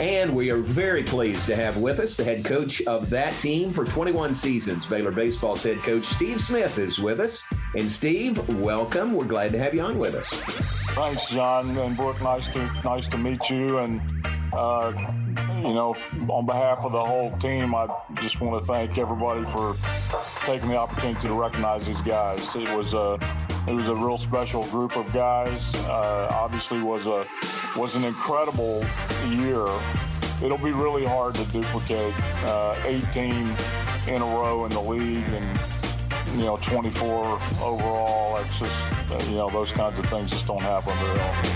And we are very pleased to have with us the head coach of that team for 21 seasons. Baylor Baseball's head coach Steve Smith is with us. And Steve, welcome. We're glad to have you on with us. Thanks, John and Brooke. Nice to nice to meet you. And uh, you know, on behalf of the whole team, I just want to thank everybody for taking the opportunity to recognize these guys. It was a it was a real special group of guys. Uh, obviously, was a was an incredible year. It'll be really hard to duplicate uh, 18 in a row in the league and you know 24 overall. It's just uh, you know those kinds of things just don't happen very often.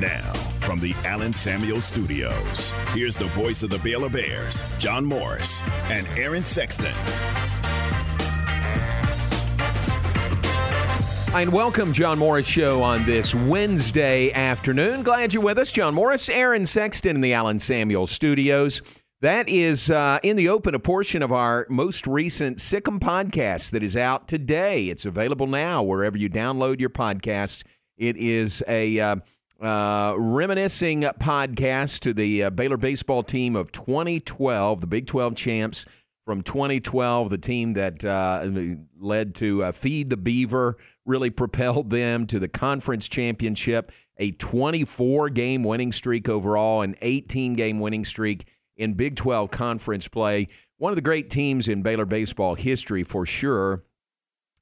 Now from the Allen Samuel Studios, here's the voice of the Baylor Bears, John Morris and Aaron Sexton. And welcome, John Morris Show on this Wednesday afternoon. Glad you're with us, John Morris, Aaron Sexton in the Allen Samuel Studios. That is uh, in the open a portion of our most recent Sic 'Em podcast that is out today. It's available now wherever you download your podcasts. It is a uh, uh, reminiscing podcast to the uh, Baylor baseball team of 2012, the Big 12 champs from 2012, the team that uh, led to uh, Feed the Beaver really propelled them to the conference championship, a 24 game winning streak overall, an 18 game winning streak in Big 12 conference play. One of the great teams in Baylor baseball history for sure.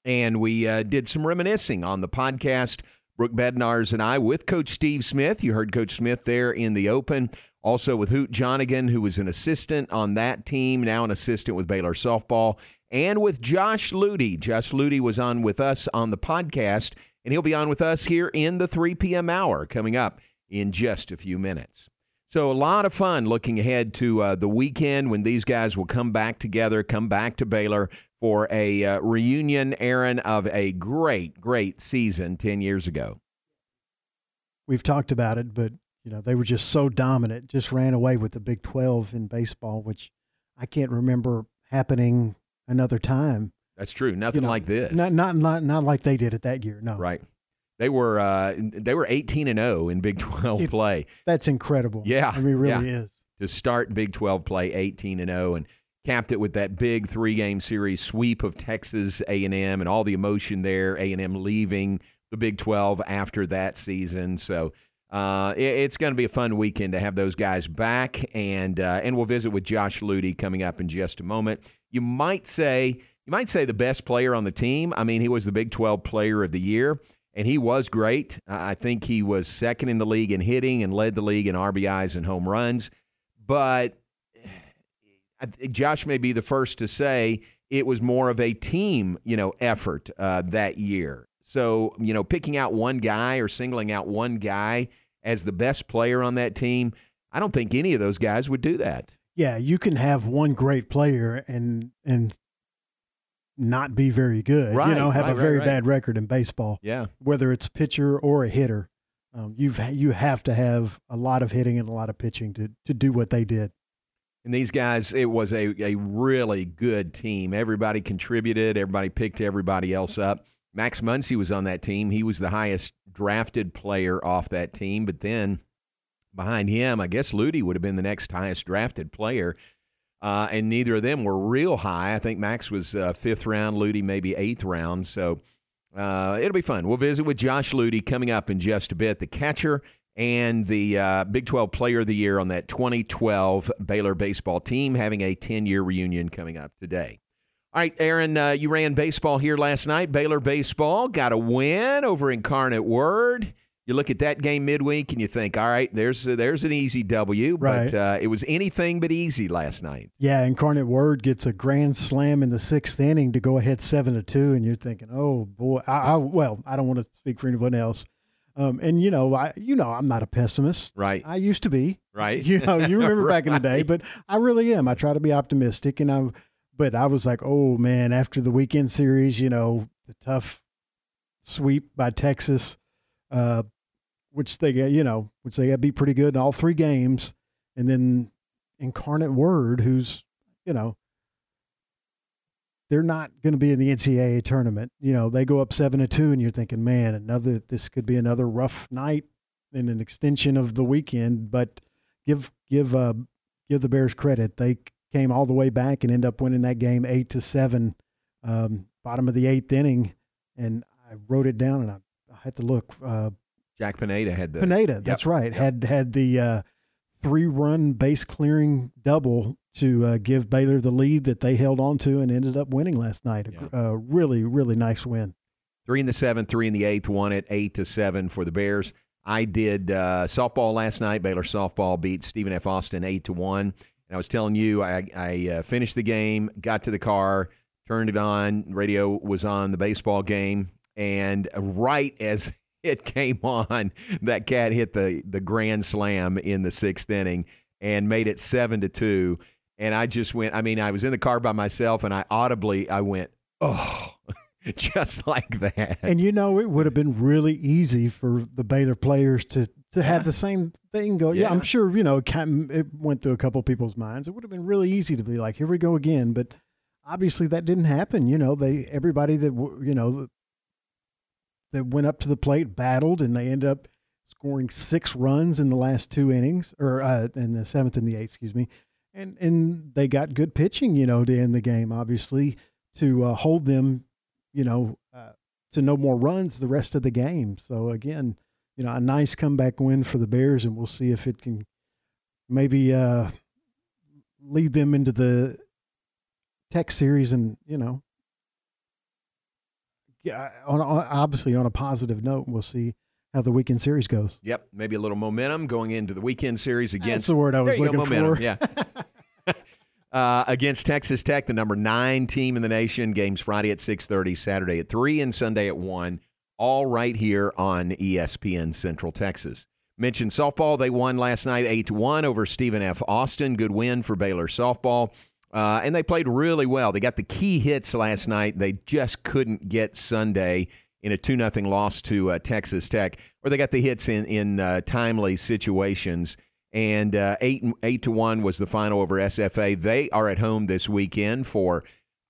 And we uh, did some reminiscing on the podcast. Brooke Bednarz and I with Coach Steve Smith. You heard Coach Smith there in the open. Also with Hoot Jonigan, who was an assistant on that team, now an assistant with Baylor softball and with Josh Ludy. Josh Ludy was on with us on the podcast, and he'll be on with us here in the 3 p.m. hour coming up in just a few minutes. So, a lot of fun looking ahead to uh, the weekend when these guys will come back together, come back to Baylor for a uh, reunion, Aaron, of a great, great season 10 years ago. We've talked about it, but you know they were just so dominant, just ran away with the Big 12 in baseball, which I can't remember happening another time. That's true. Nothing you know, like this. Not, not not not like they did it that year. No. Right. They were uh, they were 18 and 0 in Big 12 play. That's incredible. Yeah. I mean, really yeah. is. To start Big 12 play 18 and 0 and capped it with that big three-game series sweep of Texas A&M and all the emotion there, A&M leaving the Big 12 after that season. So uh, it, it's going to be a fun weekend to have those guys back, and uh, and we'll visit with Josh Ludy coming up in just a moment. You might say you might say the best player on the team. I mean, he was the Big 12 Player of the Year, and he was great. I think he was second in the league in hitting and led the league in RBIs and home runs. But Josh may be the first to say it was more of a team, you know, effort uh, that year. So, you know, picking out one guy or singling out one guy as the best player on that team, I don't think any of those guys would do that. Yeah, you can have one great player and and not be very good. Right, you know, have right, a very right, bad record in baseball. Yeah, whether it's pitcher or a hitter, um, you've you have to have a lot of hitting and a lot of pitching to to do what they did. And these guys, it was a, a really good team. Everybody contributed. Everybody picked everybody else up. Max Muncy was on that team. He was the highest drafted player off that team. But then behind him, I guess Ludy would have been the next highest drafted player. Uh, and neither of them were real high. I think Max was uh, fifth round, Ludy maybe eighth round. So uh, it'll be fun. We'll visit with Josh Ludy coming up in just a bit, the catcher and the uh, Big 12 Player of the Year on that 2012 Baylor baseball team, having a 10 year reunion coming up today. All right, Aaron, uh, you ran baseball here last night. Baylor baseball got a win over Incarnate Word. You look at that game midweek and you think, all right, there's a, there's an easy W, right. but uh, it was anything but easy last night. Yeah, Incarnate Word gets a grand slam in the sixth inning to go ahead seven to two, and you're thinking, oh boy, I, I well, I don't want to speak for anyone else. Um, and you know, I you know, I'm not a pessimist. Right. I used to be. Right. You know, you remember right. back in the day, but I really am. I try to be optimistic, and I but I was like, oh man, after the weekend series, you know, the tough sweep by Texas, uh, which they got, you know, which they got be pretty good in all three games, and then Incarnate Word, who's, you know, they're not going to be in the NCAA tournament. You know, they go up seven to two, and you're thinking, man, another this could be another rough night in an extension of the weekend. But give give uh, give the Bears credit; they came all the way back and end up winning that game eight to seven, um, bottom of the eighth inning. And I wrote it down, and I, I had to look. Uh, Jack Pineda had the Pineda, that's right, yep. had had the uh, three run base clearing double to uh, give Baylor the lead that they held on to and ended up winning last night. A Yeah. uh, really, really nice win. Three in the seventh, three in the eighth, one at eight to seven for the Bears. I did uh, softball last night. Baylor softball beat Stephen F. Austin eight to one. I was telling you, I, I uh, finished the game, got to the car, turned it on. Radio was on the baseball game, and right as it came on, that cat hit the the grand slam in the sixth inning and made it seven to two. And I just went. I mean, I was in the car by myself, and I audibly I went, oh. just like that. And you know, it would have been really easy for the Baylor players to to have the same thing go. Yeah, Yeah. I'm sure you know it, went through a couple people's minds. It would have been really easy to be like, "Here we go again," but obviously that didn't happen. You know, they everybody that you know that went up to the plate battled, and they ended up scoring six runs in the last two innings, or uh, in the seventh and the eighth, excuse me. And and they got good pitching, you know, to end the game. Obviously, to uh, hold them, you know, uh, to no more runs the rest of the game. So again, you know, a nice comeback win for the Bears, and we'll see if it can maybe uh, lead them into the Tech series, and you know, yeah, on, on obviously on a positive note, we'll see how the weekend series goes. Yep, maybe a little momentum going into the weekend series That's against the word I was you go, looking momentum, for. Yeah. uh, against Texas Tech, the number nine team in the nation. Games Friday at six thirty, Saturday at three, and Sunday at one. All right here on ESPN Central Texas. Mentioned softball; they won last night eight to one over Stephen F. Austin. Good win for Baylor softball. Uh, and they played really well. They got the key hits last night. They just couldn't get Sunday in a two nothing loss to uh, Texas Tech, or they got the hits in in uh, timely situations. And uh, eight eight to one was the final over SFA. They are at home this weekend for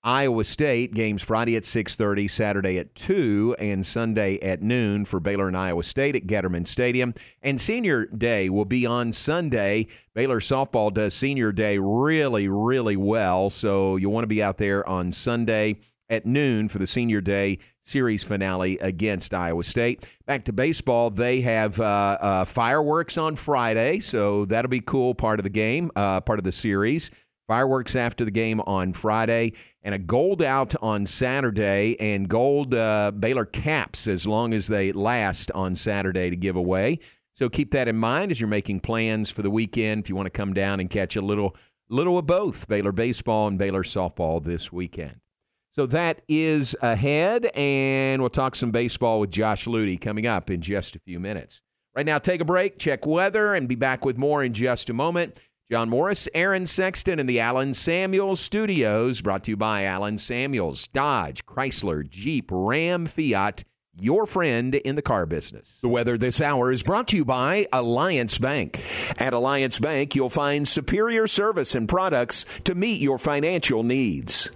Iowa State games Friday at six thirty, Saturday at two, and Sunday at noon for Baylor and Iowa State at Getterman Stadium. And Senior Day will be on Sunday. Baylor softball does Senior Day really really well, so you'll want to be out there on Sunday at noon for the Senior Day series finale against Iowa State. Back to baseball, they have uh, uh, fireworks on Friday, so that'll be cool. Part of the game, uh, part of the series. Fireworks after the game on Friday, and a gold out on Saturday, and gold uh, Baylor caps as long as they last on Saturday to give away. So keep that in mind as you're making plans for the weekend. If you want to come down and catch a little, little of both Baylor baseball and Baylor softball this weekend. So that is ahead, and we'll talk some baseball with Josh Ludy coming up in just a few minutes. Right now, take a break, check weather, and be back with more in just a moment. John Morris, Aaron Sexton, and the Allen Samuels Studios, brought to you by Allen Samuels, Dodge, Chrysler, Jeep, Ram, Fiat, your friend in the car business. The weather this hour is brought to you by Alliance Bank. At Alliance Bank, you'll find superior service and products to meet your financial needs.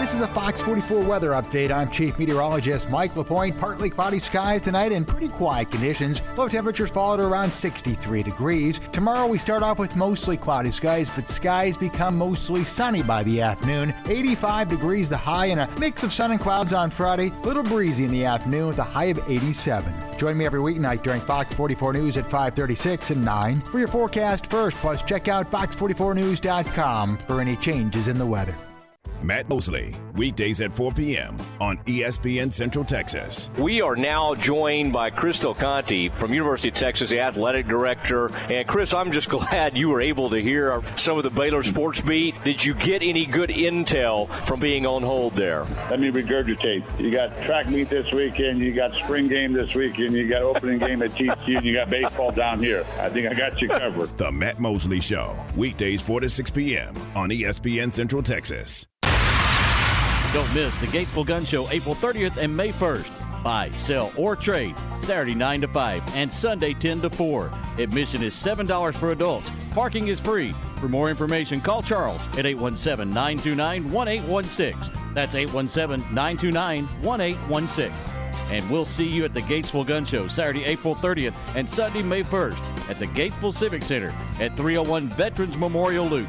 This is a Fox 44 weather update. I'm Chief Meteorologist Mike LaPointe. Partly cloudy skies tonight and pretty quiet conditions. Low temperatures fall to around 63 degrees. Tomorrow we start off with mostly cloudy skies, but skies become mostly sunny by the afternoon. 85 degrees the high and a mix of sun and clouds on Friday. A little breezy in the afternoon with a high of 87. Join me every weeknight during Fox 44 News at 536 and 9 for your forecast first. Plus check out fox44news.com for any changes in the weather. Matt Mosley, weekdays at 4 p.m. on ESPN Central Texas. We are now joined by Chris Del Conte from University of Texas, the athletic director. And Chris, I'm just glad you were able to hear some of the Baylor sports beat. Did you get any good intel from being on hold there? Let me regurgitate. You got track meet this weekend, you got spring game this weekend, you got opening game at TCU, and you got baseball down here. I think I got you covered. The Matt Mosley Show, weekdays 4 to 6 p.m. on ESPN Central Texas. Don't miss the Gatesville Gun Show April 30th and May 1st. Buy, sell, or trade Saturday 9 to 5 and Sunday 10 to 4. Admission is $7 for adults. Parking is free. For more information, call Charles at 817 929 1816. That's 817 929 1816. And we'll see you at the Gatesville Gun Show Saturday, April 30th and Sunday, May 1st at the Gatesville Civic Center at 301 Veterans Memorial Loop.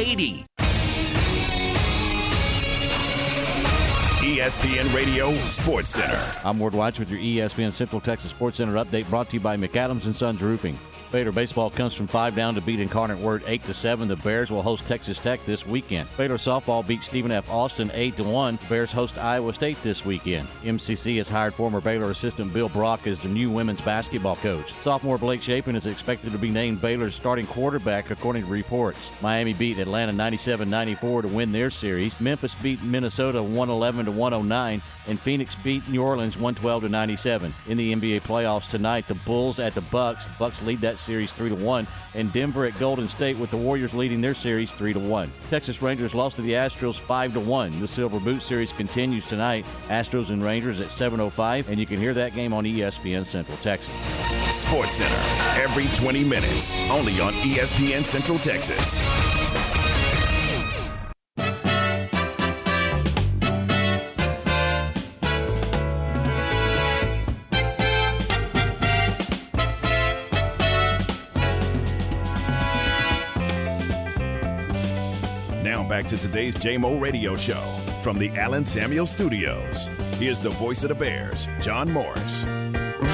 8080. ESPN Radio Sports Center. I'm Ward Watch with your ESPN Central Texas Sports Center update brought to you by McAdams and Sons Roofing. Baylor baseball comes from five down to beat Incarnate Word eight to seven. The Bears will host Texas Tech this weekend. Baylor softball beat Stephen F. Austin eight to one. Bears host Iowa State this weekend. MCC has hired former Baylor assistant Bill Brock as the new women's basketball coach. Sophomore Blake Shapen is expected to be named Baylor's starting quarterback according to reports. Miami beat Atlanta 97-94 to win their series. Memphis beat Minnesota 111 to 109, and Phoenix beat New Orleans 112 to 97. In the NBA playoffs tonight, the Bulls at the Bucks. Bucks lead that series 3 to 1, and Denver at Golden State with the Warriors leading their series 3 to 1. Texas Rangers lost to the Astros 5 to 1. The Silver Boot series continues tonight. Astros and Rangers at 7:05, and you can hear that game on ESPN Central Texas. Sports Center, every 20 minutes, only on ESPN Central Texas. To today's JMO Radio Show from the Allen Samuel Studios. Here's the voice of the Bears, John Morris. Back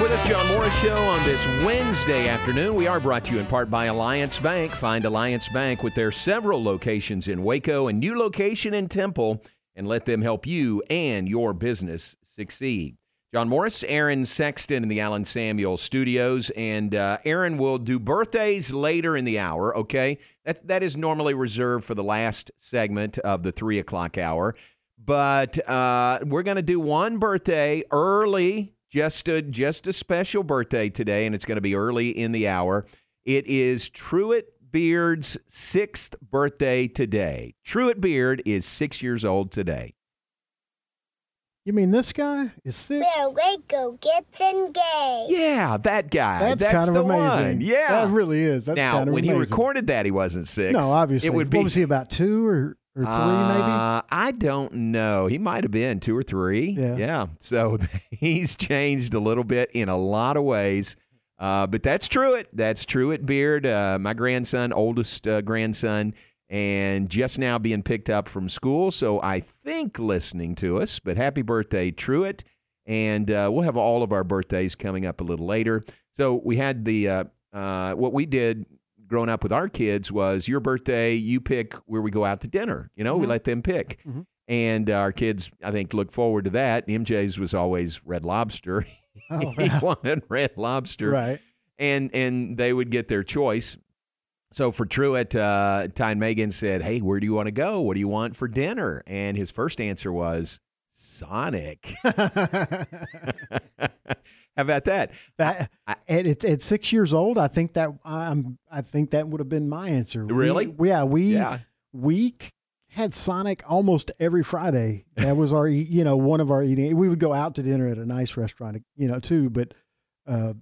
with us, John Morris Show on this Wednesday afternoon. We are brought to you in part by Alliance Bank. Find Alliance Bank with their several locations in Waco and new location in Temple, and let them help you and your business succeed. John Morris, Aaron Sexton in the Allen Samuel Studios, and uh, Aaron will do birthdays later in the hour. Okay, that that is normally reserved for the last segment of the three o'clock hour, but uh, we're going to do one birthday early just a just a special birthday today, and it's going to be early in the hour. It is Truett Beard's sixth birthday today. Truett Beard is six years old today. You mean this guy is six? Where Waco gets engaged. Yeah, that guy. That's, kind of the amazing. One. Yeah, that really is. That's now, kind of when amazing. he recorded that, he wasn't six. no, obviously. it would be. What was he about two or, or three, maybe? Uh, I don't know. He might have been two or three. Yeah. Yeah. So he's changed a little bit in a lot of ways. Uh, but that's Truett. That's Truett Beard, uh, my grandson, oldest uh, grandson, and just now being picked up from school. So I think listening to us. But happy birthday, Truett. And uh, we'll have all of our birthdays coming up a little later. So we had the, uh, uh, what we did growing up with our kids was your birthday, you pick where we go out to dinner. You know, we Mhm. let them pick. Mhm. And our kids, I think, look forward to that. MJ's was always Red Lobster. Oh, he wanted Red Lobster, Right. and and they would get their choice. So for Truett, uh, Tyne Megan said, "Hey, where do you want to go? What do you want for dinner?" And his first answer was Sonic. How about that? That at, at, at six years old, I think that um, I think that would have been my answer. Really? We, yeah, we Yeah. we had Sonic almost every Friday. That was our you know one of our eating. We would go out to dinner at a nice restaurant, you know, too. But uh,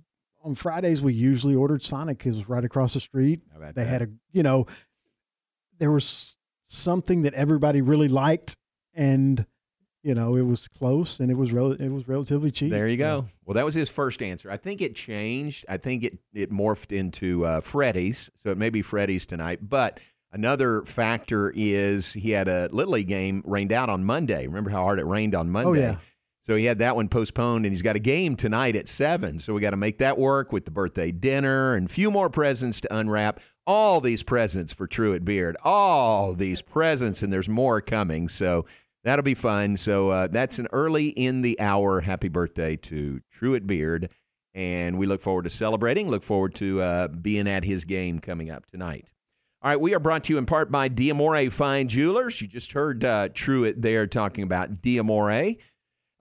on Fridays, we usually ordered Sonic because it was right across the street. They that? had a you know there was something that everybody really liked, and you know it was close and it was rel- it was relatively cheap. There you So- go. Well, that was his first answer. I think it changed. I think it it morphed into uh, Freddy's, so it may be Freddy's tonight. But another factor is he had a Little League game rained out on Monday. Remember how hard it rained on Monday? Oh, yeah. So he had that one postponed, and he's got a game tonight at seven. So we got to make that work with the birthday dinner and a few more presents to unwrap. All these presents for Truett Beard. All these presents, and there's more coming. So that'll be fun. So uh, that's an early in the hour happy birthday to Truett Beard, and we look forward to celebrating. Look forward to uh, being at his game coming up tonight. All right, we are brought to you in part by Diamore Fine Jewelers. You just heard uh, Truett there talking about Diamore.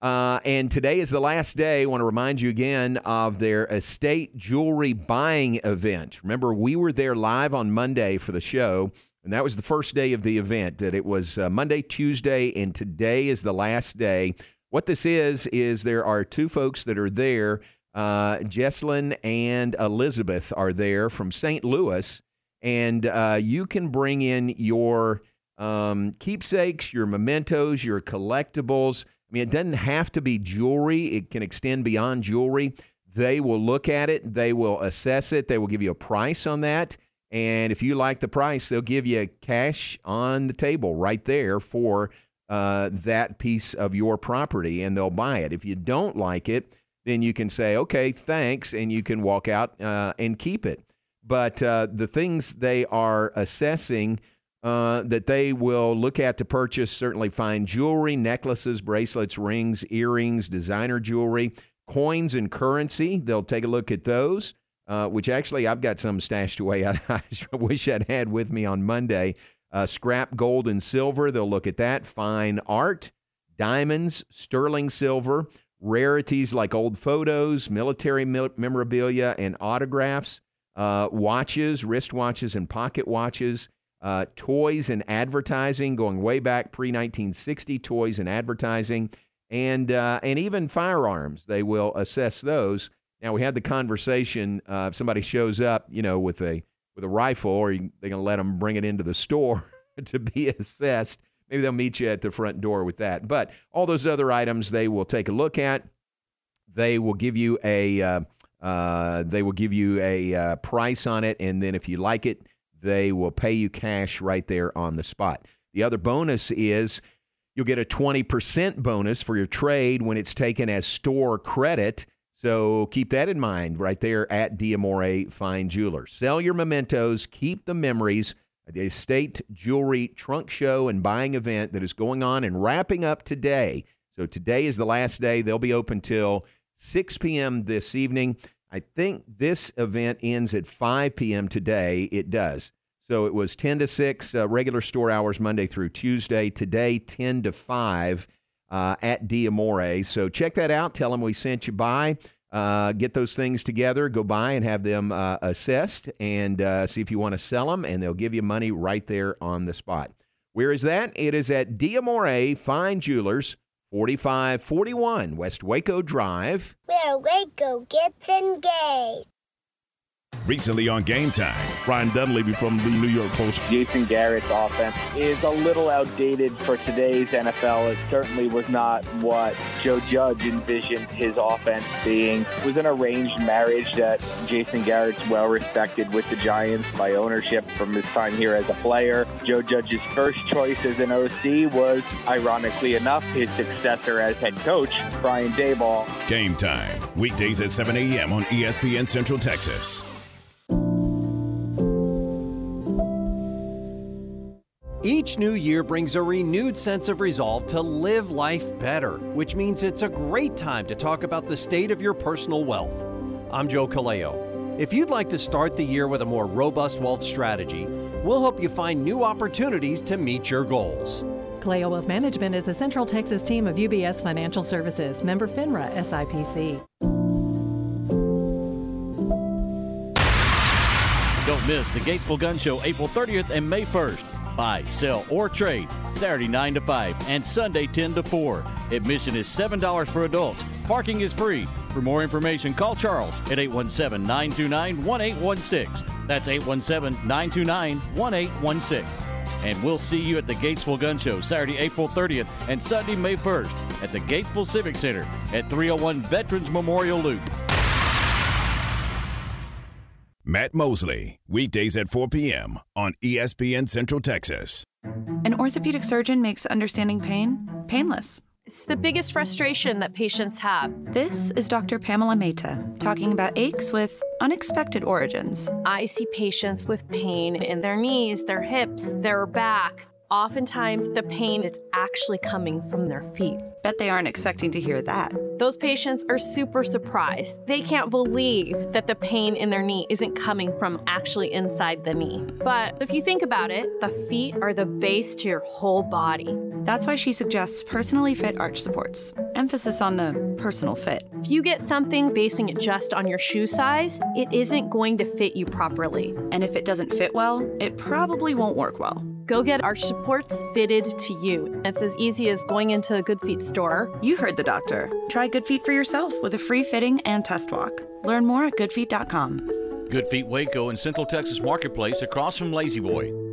Uh, and today is the last day. I want to remind you again of their estate jewelry buying event. Remember, we were there live on Monday for the show, and that was the first day of the event. That it was uh, Monday, Tuesday, and today is the last day. What this is is there are two folks that are there. Uh, Jesslyn and Elizabeth are there from St. Louis, and uh, you can bring in your um, keepsakes, your mementos, your collectibles. I mean, it doesn't have to be jewelry, it can extend beyond jewelry. They will look at it, they will assess it, they will give you a price on that. And if you like the price, they'll give you cash on the table right there for uh, that piece of your property and they'll buy it. If you don't like it, then you can say, okay, thanks, and you can walk out uh, and keep it. But uh, the things they are assessing uh, that they will look at to purchase certainly fine jewelry, necklaces, bracelets, rings, earrings, designer jewelry, coins, and currency. They'll take a look at those, uh, which actually I've got some stashed away. I, I wish I'd had with me on Monday. Uh, scrap gold and silver, they'll look at that. Fine art, diamonds, sterling silver, rarities like old photos, military mil- memorabilia, and autographs, uh, watches, wristwatches, and pocket watches uh, toys and advertising, going way back pre 1960, toys and advertising, and uh, and even firearms. They will assess those. Now we had the conversation. Uh, if somebody shows up, you know, with a with a rifle, or they're going to let them bring it into the store to be assessed. Maybe they'll meet you at the front door with that. But all those other items, they will take a look at. They will give you a uh, uh, they will give you a uh, price on it, and then if you like it, they will pay you cash right there on the spot. The other bonus is you'll get a 20% bonus for your trade when it's taken as store credit. So keep that in mind right there at Diamore Fine Jewelers. Sell your mementos, keep the memories. The estate jewelry trunk show and buying event that is going on and wrapping up today. So today is the last day. They'll be open till 6 p.m. this evening. I think this event ends at 5 p.m. today. It does. So it was 10 to 6 uh, regular store hours Monday through Tuesday. Today, 10 to 5 uh, at Diamore. So check that out. Tell them we sent you by. Uh, get those things together. Go by and have them uh, assessed and uh, see if you want to sell them, and they'll give you money right there on the spot. Where is that? It is at Diamore Fine Jewelers, 4541 West Waco Drive. Where Waco gets engaged. Recently on Game Time. Ryan Dunleavy from the New York Post. Jason Garrett's offense is a little outdated for today's NFL. It certainly was not what Joe Judge envisioned his offense being. It was an arranged marriage that Jason Garrett's well respected with the Giants by ownership from his time here as a player. Joe Judge's first choice as an OC was, ironically enough, his successor as head coach, Brian Daboll. Game Time. Weekdays at 7 a.m. on ESPN Central Texas. Each new year brings a renewed sense of resolve to live life better, which means it's a great time to talk about the state of your personal wealth. I'm Joe Kaleo. If you'd like to start the year with a more robust wealth strategy, we'll help you find new opportunities to meet your goals. Kaleo Wealth Management is a Central Texas team of UBS Financial Services, member FINRA SIPC. Don't miss the Gatesville Gun Show April 30th and May 1st. Buy, sell, or trade Saturday 9 to 5 and Sunday 10 to 4. Admission is $7 for adults. Parking is free. For more information, call Charles at 817 929 1816. That's 817 929 1816. And we'll see you at the Gatesville Gun Show Saturday, April 30th and Sunday, May 1st at the Gatesville Civic Center at 301 Veterans Memorial Loop. Matt Mosley, weekdays at 4 p.m. on ESPN Central Texas. An orthopedic surgeon makes understanding pain painless. It's the biggest frustration that patients have. This is Dr. Pamela Mehta talking about aches with unexpected origins. I see patients with pain in their knees, their hips, their back. Oftentimes, the pain is actually coming from their feet. Bet they aren't expecting to hear that. Those patients are super surprised. They can't believe that the pain in their knee isn't coming from actually inside the knee. But if you think about it, the feet are the base to your whole body. That's why she suggests personally fit arch supports. Emphasis on the personal fit. If you get something basing it just on your shoe size, it isn't going to fit you properly. And if it doesn't fit well, it probably won't work well. Go get our supports fitted to you. It's as easy as going into a Good Feet store. You heard the doctor. Try Good Feet for yourself with a free fitting and test walk. Learn more at goodfeet.com. Good Feet Waco in Central Texas Marketplace across from La-Z-Boy.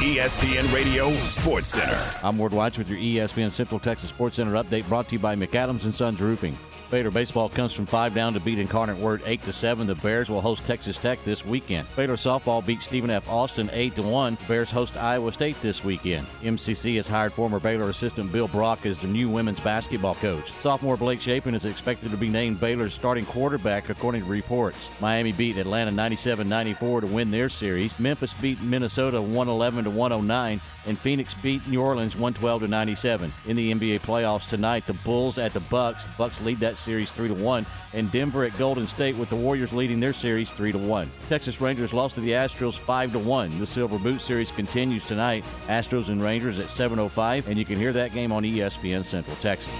ESPN Radio Sports Center. I'm Ward Watch with your ESPN Central Texas Sports Center update brought to you by McAdams and Sons Roofing. Baylor baseball comes from five down to beat Incarnate Word eight to seven. The Bears will host Texas Tech this weekend. Baylor softball beat Stephen F. Austin eight to one. Bears host Iowa State this weekend. MCC has hired former Baylor assistant Bill Brock as the new women's basketball coach. Sophomore Blake Shapen is expected to be named Baylor's starting quarterback according to reports. Miami beat Atlanta 97-94 to win their series. Memphis beat Minnesota 111 to 109 and Phoenix beat New Orleans 112 to 97. In the NBA playoffs tonight, the Bulls at the Bucks. Bucks lead that series 3 to 1, and Denver at Golden State with the Warriors leading their series 3 to 1. Texas Rangers lost to the Astros 5 to 1. The Silver Boot series continues tonight. Astros and Rangers at 7:05, and you can hear that game on ESPN Central Texas.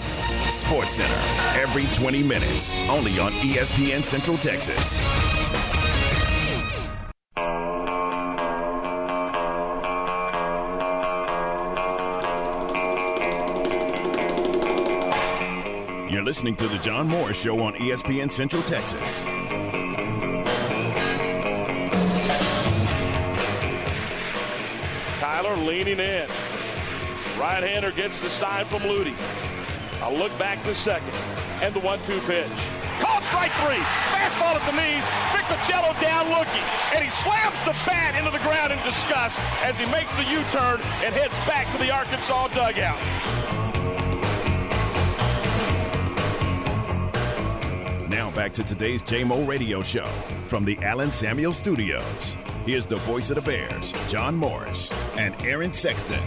Sports Center every 20 minutes, only on ESPN Central Texas. You're listening to the John Moore Show on ESPN Central Texas. Tyler leaning in. Right hander gets the side from Ludy. A look back to second. And the one two pitch. Called strike three. Fastball at the knees. Ficociello down looking. And he slams the bat into the ground in disgust as he makes the U turn and heads back to the Arkansas dugout. Now back to today's JMO radio show from the Allen Samuel Studios. Here's the voice of the Bears, John Morris and Aaron Sexton.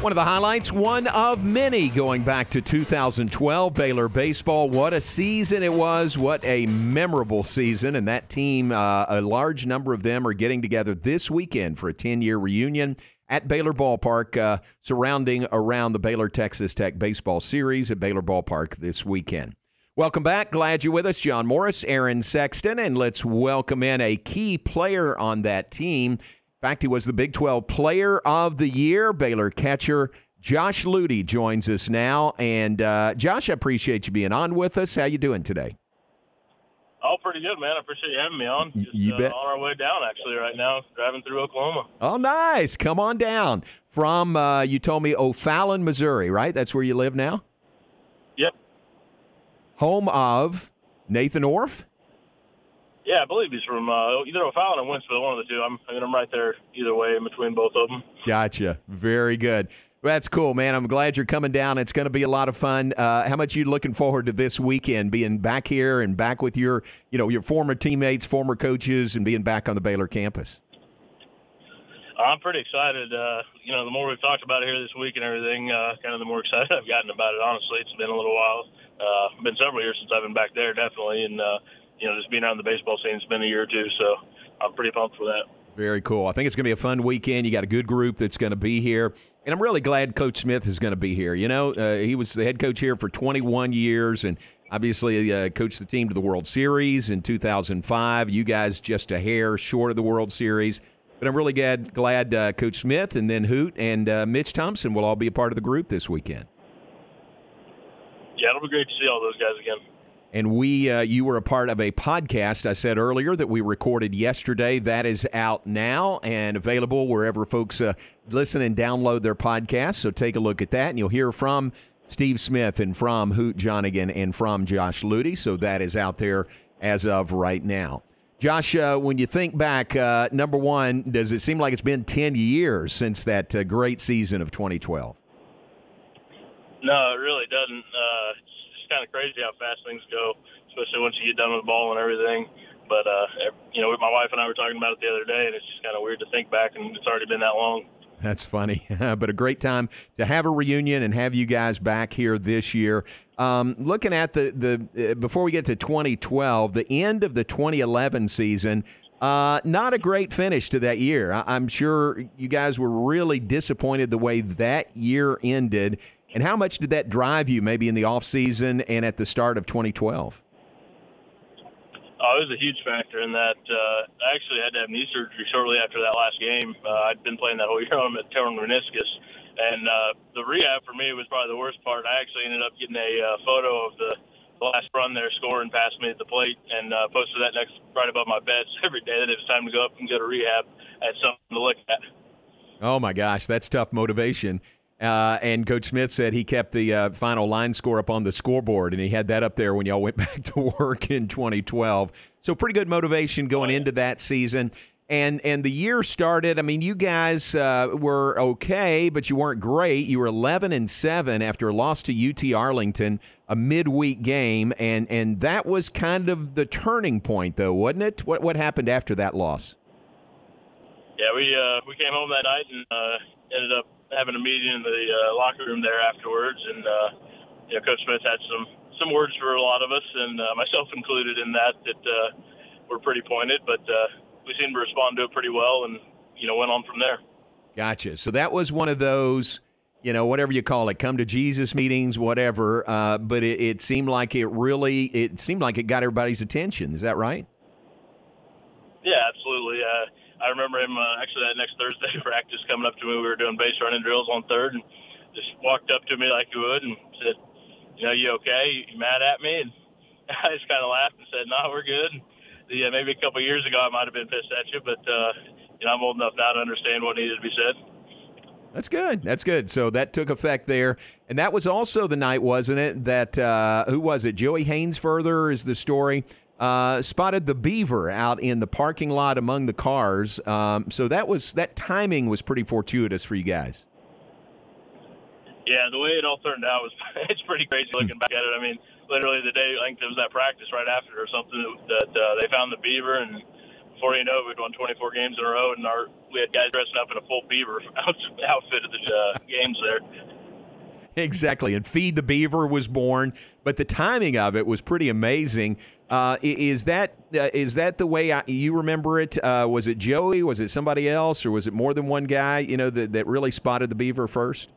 One of the highlights, one of many going back to 2012 Baylor baseball. What a season it was. What a memorable season. And that team, uh, a large number of them are getting together this weekend for a 10 year reunion at Baylor Ballpark, uh, surrounding around the Baylor Texas Tech baseball series at Baylor Ballpark this weekend. Welcome back. Glad you're with us. John Morris, Aaron Sexton, and let's welcome in a key player on that team. In fact, he was the Big 12 Player of the Year. Baylor catcher Josh Ludy joins us now. And uh, Josh, I appreciate you being on with us. How you doing today? Oh, pretty good, man. I appreciate you having me on. Just, you uh, bet. on our way down, actually, right now, driving through Oklahoma. Oh, nice. Come on down from, uh, you told me, O'Fallon, Missouri, right? That's where you live now? Yep. Home of Nathan Orf? Yeah, I believe he's from uh, either O'Fallon or Wentzville, one of the two. I'm, I mean, I'm right there either way in between both of them. Gotcha. Very good. That's cool, man. I'm glad you're coming down. It's going to be a lot of fun. Uh, how much you looking forward to this weekend, being back here and back with your, you know, your former teammates, former coaches, and being back on the Baylor campus? I'm pretty excited. Uh, you know, the more we've talked about it here this week and everything, uh, kind of the more excited I've gotten about it. Honestly, it's been a little while. Uh, been several years since I've been back there, definitely, and uh, you know, just being around the baseball scene, it's been a year or two, so I'm pretty pumped for that. Very cool. I think it's going to be a fun weekend. You got a good group that's going to be here, and I'm really glad Coach Smith is going to be here. You know, uh, he was the head coach here for 21 years, and obviously uh, coached the team to the World Series in 2005. You guys just a hair short of the World Series. But I'm really glad, glad uh, Coach Smith and then Hoot and uh, Mitch Thompson will all be a part of the group this weekend. Yeah, it'll be great to see all those guys again. And we, uh, you were a part of a podcast I said earlier that we recorded yesterday. That is out now and available wherever folks uh, listen and download their podcasts. So take a look at that, and you'll hear from Steve Smith and from Hoot Jonigan and from Josh Ludy. So that is out there as of right now. Josh, uh, when you think back, uh, number one, does it seem like it's been 10 years since that uh, great season of 2012? No, it really doesn't. Uh, kind of crazy how fast things go, especially once you get done with the ball and everything. But, uh, you know, my wife and I were talking about it the other day, and it's just kind of weird to think back, and it's already been that long. That's funny, but a great time to have a reunion and have you guys back here this year. Um, looking at the the uh, before we get to 2012, the end of the 2011 season, uh, not a great finish to that year. I, am sure you guys were really disappointed the way that year ended. And how much did that drive you, maybe in the off season and at the start of 2012? Oh, it was a huge factor in that. Uh, I actually had to have knee surgery shortly after that last game. Uh, I'd been playing that whole year on a torn meniscus, and uh, the rehab for me was probably the worst part. I actually ended up getting a uh, photo of the, last run there, scoring past me at the plate, and uh, posted that next right above my bed. So every day that it was time to go up and go to rehab, I had something to look at. Oh my gosh, that's tough motivation. Uh, and Coach Smith said he kept the uh, final line score up on the scoreboard, and he had that up there when y'all went back to work in 2012. So pretty good motivation going into that season. And and the year started. I mean, you guys uh, were okay, but you weren't great. You were 11 and seven after a loss to UT Arlington, a midweek game, and and that was kind of the turning point, though, wasn't it? What what happened after that loss? Yeah, we uh, we came home that night and uh, ended up having a meeting in the uh, locker room there afterwards, and uh, you know, Coach Smith had some some words for a lot of us, and uh, myself included in that that uh, were pretty pointed, but uh, we seemed to respond to it pretty well, and you know, went on from there. Gotcha. So that was one of those. You know, whatever you call it, come to Jesus meetings, whatever. Uh, but it, it seemed like it really, it seemed like it got everybody's attention. Is that right? Yeah, absolutely. Uh, I remember him uh, actually that next Thursday practice coming up to me. We were doing base running drills on third, and just walked up to me like he would and said, "You know, you okay? You mad at me?" And I just kind of laughed and said, "No, we're good." Yeah, maybe a couple years ago I might have been pissed at you, but uh, you know I'm old enough now to understand what needed to be said. That's good. That's good. So that took effect there, and that was also the night, wasn't it? That uh, who was it? Joey Hainsfurther is the story uh, spotted the beaver out in the parking lot among the cars. Um, so that was that timing was pretty fortuitous for you guys. Yeah, the way it all turned out was it's pretty crazy looking back at it. I mean, literally the day I think it was that practice right after or something that uh, they found the beaver and before you know it, we'd won 24 games in a row, and our we had guys dressing up in a full beaver outfit at the uh, games there. Exactly, and Feed the Beaver was born, but the timing of it was pretty amazing. Uh, is that uh, is that the way I, you remember it? Uh, was it Joey? Was it somebody else, or was it more than one guy? You know that that really spotted the beaver first.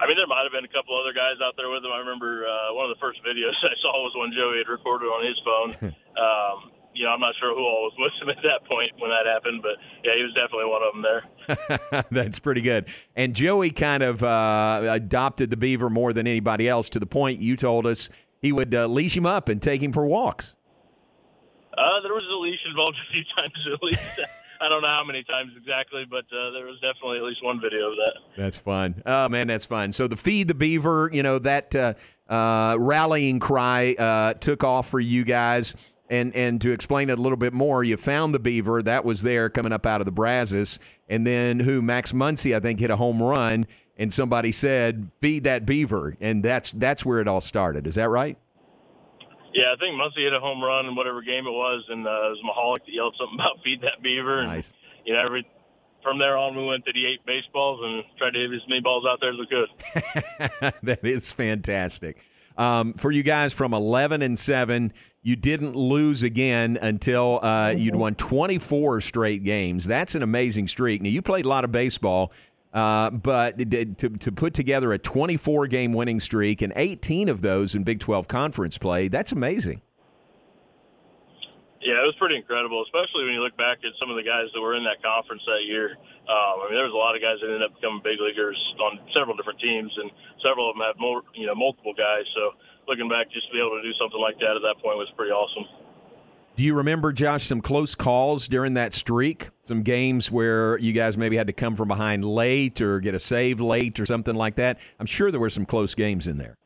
I mean, there might have been a couple other guys out there with him. I remember uh, one of the first videos I saw was one Joey had recorded on his phone. um, you know, I'm not sure who all was with him at that point when that happened, but yeah, he was definitely one of them there. That's pretty good. And Joey kind of uh, adopted the beaver more than anybody else to the point you told us he would uh, leash him up and take him for walks. Uh, there was a leash involved a few times at least. I don't know how many times exactly, but uh, there was definitely at least one video of that. That's fun. Oh man, that's fun. So the feed the beaver, you know that uh, uh, rallying cry uh, took off for you guys. And and to explain it a little bit more, you found the beaver that was there coming up out of the Brazos, and then who Max Muncy I think hit a home run, and somebody said feed that beaver, and that's that's where it all started. Is that right? Yeah, I think Muncy hit a home run in whatever game it was, and uh, it was Mahalik that yelled something about feed that beaver. And, Nice. You know, every from there on, we went to the eight baseballs and tried to hit as many balls out there as we could. that is fantastic. Um, for you guys from 11 and 7, you didn't lose again until uh, you'd won 24 straight games. That's an amazing streak. Now, you played a lot of baseball, uh, but to, to put together a 24 game winning streak and 18 of those in Big 12 conference play, that's amazing. Yeah, it was pretty incredible, especially when you look back at some of the guys that were in that conference that year. Um, I mean, there was a lot of guys that ended up becoming big leaguers on several different teams, and several of them have more, you know, multiple guys. So looking back, just to be able to do something like that at that point was pretty awesome. Do you remember, Josh, some close calls during that streak? Some games where you guys maybe had to come from behind late or get a save late or something like that? I'm sure there were some close games in there.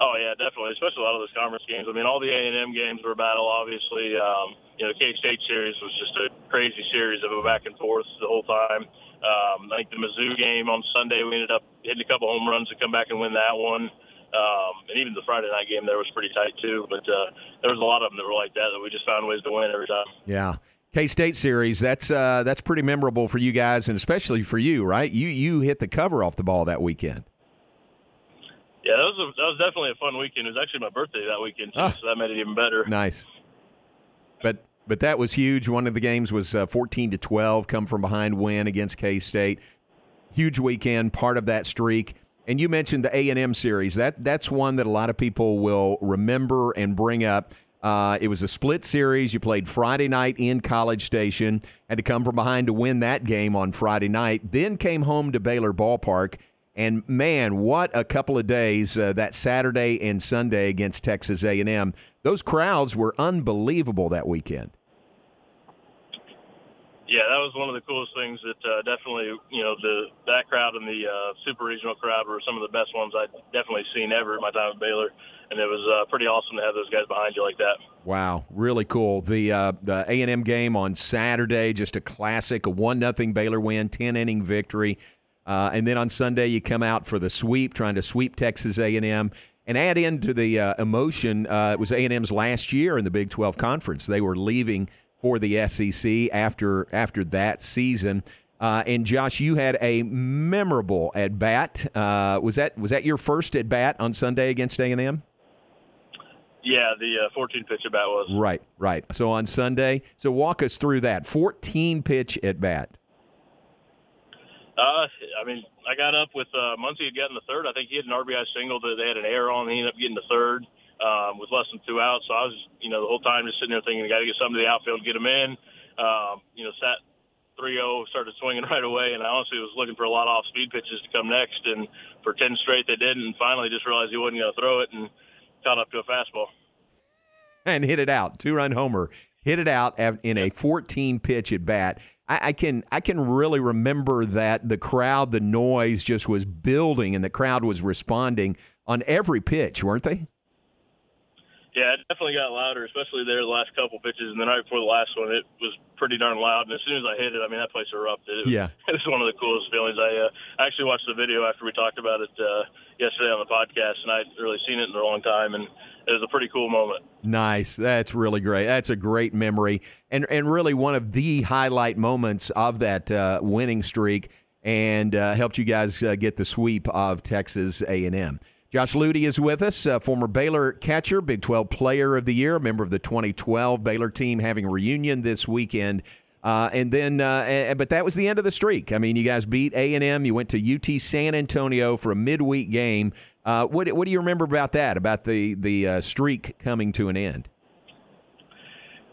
Oh yeah, definitely. Especially a lot of those conference games. I mean, all the A and M games were a battle. Obviously, um, you know, the K State series was just a crazy series of a back and forth the whole time. Um, I think the Mizzou game on Sunday, we ended up hitting a couple home runs to come back and win that one. Um, and even the Friday night game there was pretty tight too. But uh, there was a lot of them that were like that that we just found ways to win every time. Yeah. K State series, that's uh, that's pretty memorable for you guys, and especially for you, right? You you hit the cover off the ball that weekend. Yeah, that was a, that was definitely a fun weekend. It was actually my birthday that weekend, too, so that made it even better. Nice. But but that was huge. One of the games was uh, 14 to 12, come from behind win against K State. Huge weekend, part of that streak. And you mentioned the A and M series. That that's one that a lot of people will remember and bring up. Uh, it was a split series. You played Friday night in College Station. Had to come from behind to win that game on Friday night. Then came home to Baylor Ballpark. And man, what a couple of days uh, that Saturday and Sunday against Texas A&M. Those crowds were unbelievable that weekend. Yeah, that was one of the coolest things that uh, definitely, you know, the that crowd and the uh, super regional crowd were some of the best ones I'd definitely seen ever at my time at Baylor, and it was uh, pretty awesome to have those guys behind you like that. Wow, really cool. The uh, the A and M game on Saturday, just a classic, a one nothing Baylor win, ten inning victory, uh, and then on Sunday you come out for the sweep, trying to sweep Texas A and add into the uh, emotion, uh, it was A and M's last year in the Big Twelve conference. They were leaving for the SEC after after that season. Uh, and Josh, you had a memorable at bat. Uh, was that was that your first at bat on Sunday against A and M? Yeah, the uh, 14 pitch at bat was. Right, right. So on Sunday, so walk us through that 14 pitch at bat. Uh, I mean, I got up with uh, Muncy had gotten the third. I think he had an RBI single that they had an error on. He ended up getting the third um, with less than two outs. So I was, you know, the whole time just sitting there thinking, got to get something to the outfield, get him in. Um, you know, sat 3-0, started swinging right away, and I honestly was looking for a lot of off-speed pitches to come next. And for 10 straight, they didn't. And finally, just realized he wasn't going to throw it and caught up to a fastball. and hit it out. Two run homer. Hit it out in a 14 pitch at bat. I, I can I can really remember that the crowd, the noise just was building, and the crowd was responding on every pitch, weren't they? Yeah, it definitely got louder, especially there the last couple pitches, and then right before the last one, it was pretty darn loud. And as soon as I hit it, I mean that place erupted. It was, Yeah. it was one of the coolest feelings. I uh, I actually watched the video after we talked about it uh, yesterday on the podcast, and I'd really seen it in a long time, and it was a pretty cool moment. Nice. That's really great. That's a great memory, and and really one of the highlight moments of that uh, winning streak, and uh, helped you guys uh, get the sweep of Texas A and M. Josh Ludy is with us, uh, former Baylor catcher, Big 12 Player of the Year, member of the 2012 Baylor team, having a reunion this weekend. Uh, and then, uh, but that was the end of the streak. I mean, you guys beat A and M. You went to UT San Antonio for a midweek game. Uh, what what do you remember about that? About the the uh, streak coming to an end?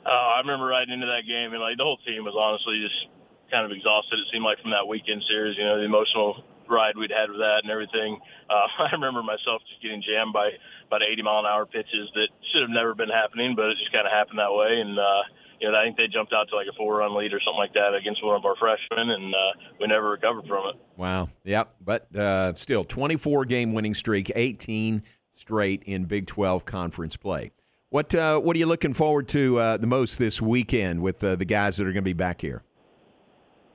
Uh, I remember riding into that game, and like the whole team was honestly just kind of exhausted. It seemed like from that weekend series, you know, the emotional ride we'd had with that and everything. Uh, I remember myself just getting jammed by about 80 mile an hour pitches that should have never been happening, but it just kind of happened that way. And uh, you know, I think they jumped out to like a four run lead or something like that against one of our freshmen, and uh, we never recovered from it. Wow. Yep. But uh, still, 24 game winning streak, 18 straight in Big 12 conference play. What uh, What are you looking forward to uh, the most this weekend with uh, the guys that are going to be back here?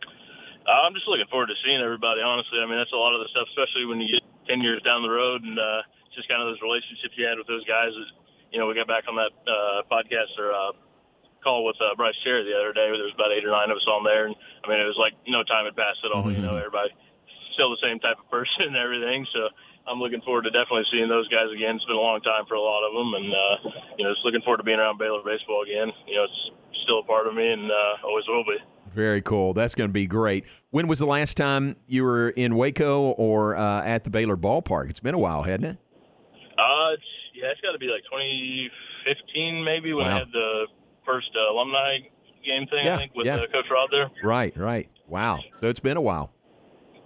Uh, I'm just looking forward to seeing everybody. Honestly, I mean that's a lot of the stuff, especially when you get ten years down the road, and uh, just kind of those relationships you had with those guys. That, you know, we got back on that uh, podcast or uh, call with uh, Bryce Cherry the other day. There was about eight or nine of us on there, and I mean it was like no time had passed at all. Mm-hmm. You know, everybody still the same type of person and everything. So I'm looking forward to definitely seeing those guys again. It's been a long time for a lot of them, and uh, you know, just looking forward to being around Baylor baseball again. You know, it's still a part of me, and uh, always will be. Very cool. That's going to be great. When was the last time you were in Waco or uh, at the Baylor ballpark? It's been a while, hasn't it? Uh, it's, yeah, it's got to be like 2015 maybe when wow. I had the first uh, alumni game thing. Yeah, I think with yeah. uh, Coach Rod there. Right, right. Wow. So it's been a while.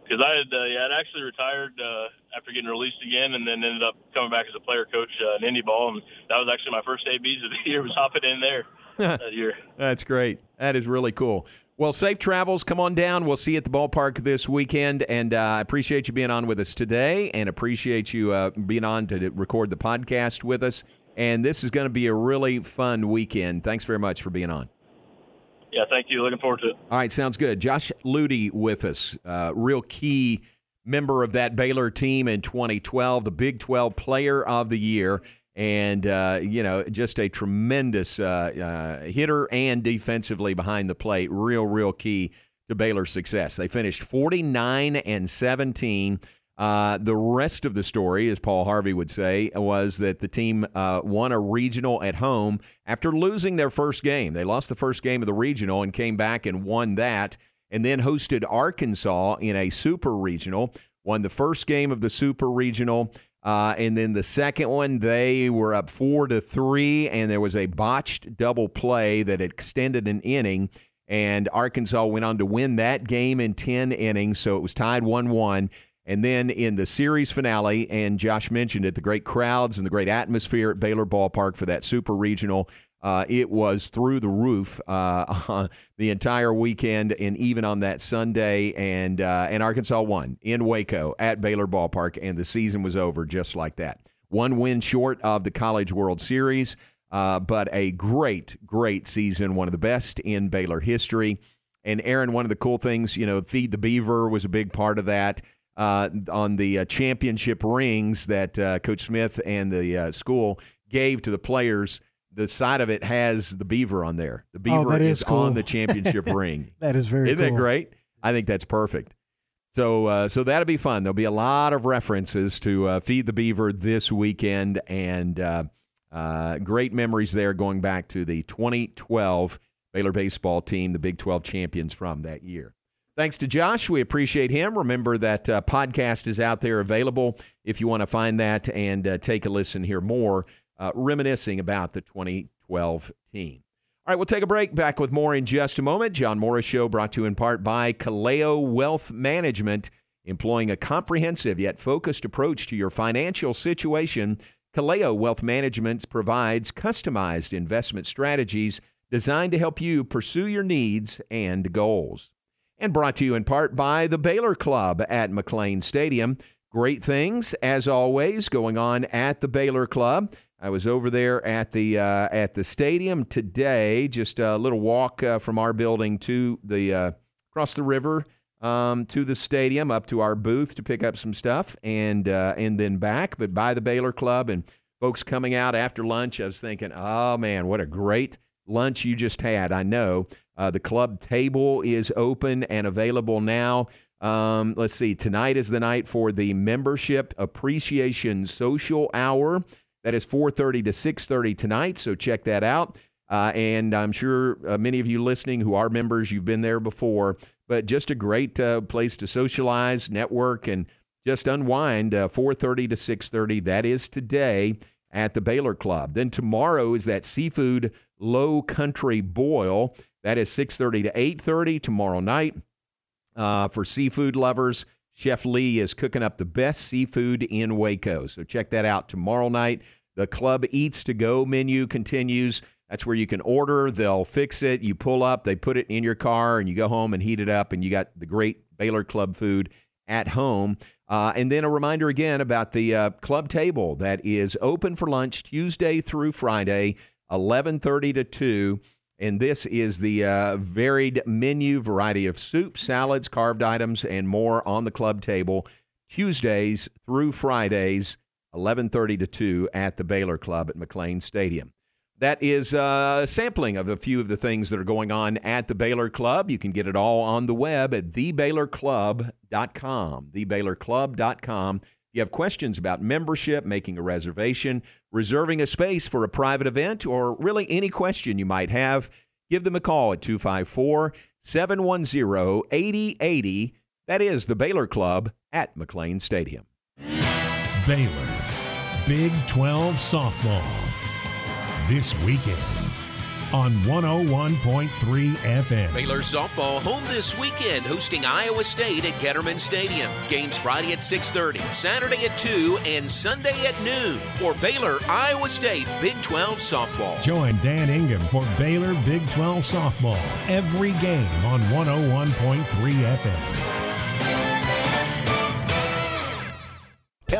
Because I had, uh, yeah, I'd actually retired uh, after getting released again, and then ended up coming back as a player coach uh, in Indy ball, and that was actually my first ABs of the year. Was hopping in there that year. That's great. That is really cool. Well, safe travels. Come on down. We'll see you at the ballpark this weekend. And uh, I appreciate you being on with us today and appreciate you uh, being on to record the podcast with us. And this is going to be a really fun weekend. Thanks very much for being on. Yeah, thank you. Looking forward to it. All right, sounds good. Josh Ludy with us, uh, real key member of that Baylor team in 2012, the Big 12 Player of the Year and uh, you know just a tremendous uh, uh, hitter and defensively behind the plate real real key to baylor's success they finished 49 and 17 uh, the rest of the story as paul harvey would say was that the team uh, won a regional at home after losing their first game they lost the first game of the regional and came back and won that and then hosted arkansas in a super regional won the first game of the super regional uh, and then the second one, they were up four to three, and there was a botched double play that extended an inning. And Arkansas went on to win that game in 10 innings, so it was tied 1 1. And then in the series finale, and Josh mentioned it, the great crowds and the great atmosphere at Baylor Ballpark for that super regional uh, it was through the roof uh, the entire weekend and even on that Sunday. And, uh, and Arkansas won in Waco at Baylor Ballpark, and the season was over just like that. One win short of the College World Series, uh, but a great, great season, one of the best in Baylor history. And Aaron, one of the cool things, you know, Feed the Beaver was a big part of that. Uh, on the uh, championship rings that Coach Smith and the school gave to the players the side of it has the beaver on there. The oh, beaver oh, is, is cool. on the championship ring. That is very. Isn't cool. that great? I think that's perfect. So, uh, so that'll be fun. There'll be a lot of references to uh, Feed the Beaver this weekend, and uh, uh great memories there going back to the 2012 Baylor baseball team, the Big 12 champions from that year. Thanks to Josh. We appreciate him. Remember that uh, podcast is out there available if you want to find that and uh, take a listen, hear more uh, reminiscing about the 2012 team. All right, we'll take a break. Back with more in just a moment. John Morris Show brought to you in part by Kaleo Wealth Management. Employing a comprehensive yet focused approach to your financial situation, Kaleo Wealth Management provides customized investment strategies designed to help you pursue your needs and goals. And brought to you in part by the Baylor Club at McLane Stadium. Great things, as always, going on at the Baylor Club. I was over there at the uh, at the stadium today. Just a little walk uh, from our building to the uh, across the river um, to the stadium, up to our booth to pick up some stuff, and uh, and then back. But by the Baylor Club and folks coming out after lunch, I was thinking, oh man, what a great lunch you just had. I know uh, the club table is open and available now. Um, let's see, tonight is the night for the membership appreciation social hour. That is 4:30 to 6:30 tonight, so check that out. Uh, and I'm sure uh, many of you listening who are members, you've been there before. But just a great uh, place to socialize, network, and just unwind. 4:30 uh, to 6:30. That is today at the Baylor Club. Then tomorrow is that seafood low country boil. That is 6:30 to 8:30 tomorrow night. Uh, for seafood lovers, Chef Lee is cooking up the best seafood in Waco. So check that out tomorrow night. The Club Eats to Go menu continues. That's where you can order. They'll fix it. You pull up, they put it in your car, and you go home and heat it up, and you got the great Baylor Club food at home. Uh, and then a reminder again about the uh, club table that is open for lunch Tuesday through Friday, 11:30 to 2. And this is the uh, varied menu, variety of soup, salads, carved items, and more on the club table Tuesdays through Fridays, 11:30 to 2 at the Baylor Club at McLane Stadium. That is uh, a sampling of a few of the things that are going on at the Baylor Club. You can get it all on the web at thebaylorclub.com. Thebaylorclub.com. You have questions about membership, making a reservation, reserving a space for a private event, or really any question you might have, give them a call at 254 710 8080. That is the Baylor Club at McLane Stadium. Baylor, Big 12 softball this weekend on 101.3 FM. Baylor softball home this weekend, hosting Iowa State at Getterman Stadium. Games Friday at 6:30, Saturday at 2, and Sunday at noon for Baylor Iowa State Big 12 softball. Join Dan Ingham for Baylor Big 12 softball every game on 101.3 FM.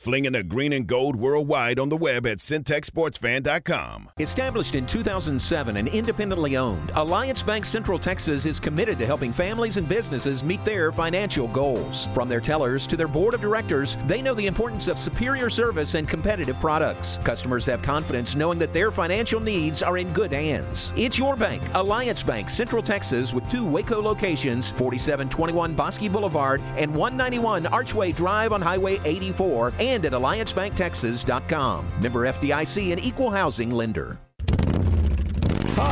Flinging the green and gold worldwide on the web at centexsportsfan.com. Established in 2007 and independently owned, Alliance Bank Central Texas is committed to helping families and businesses meet their financial goals. From their tellers to their board of directors, they know the importance of superior service and competitive products. Customers have confidence knowing that their financial needs are in good hands. It's your bank, Alliance Bank Central Texas, with two Waco locations 4721 Bosque Boulevard and 191 Archway Drive on Highway 84 and at alliancebanktexas.com. Member FDIC and equal housing lender.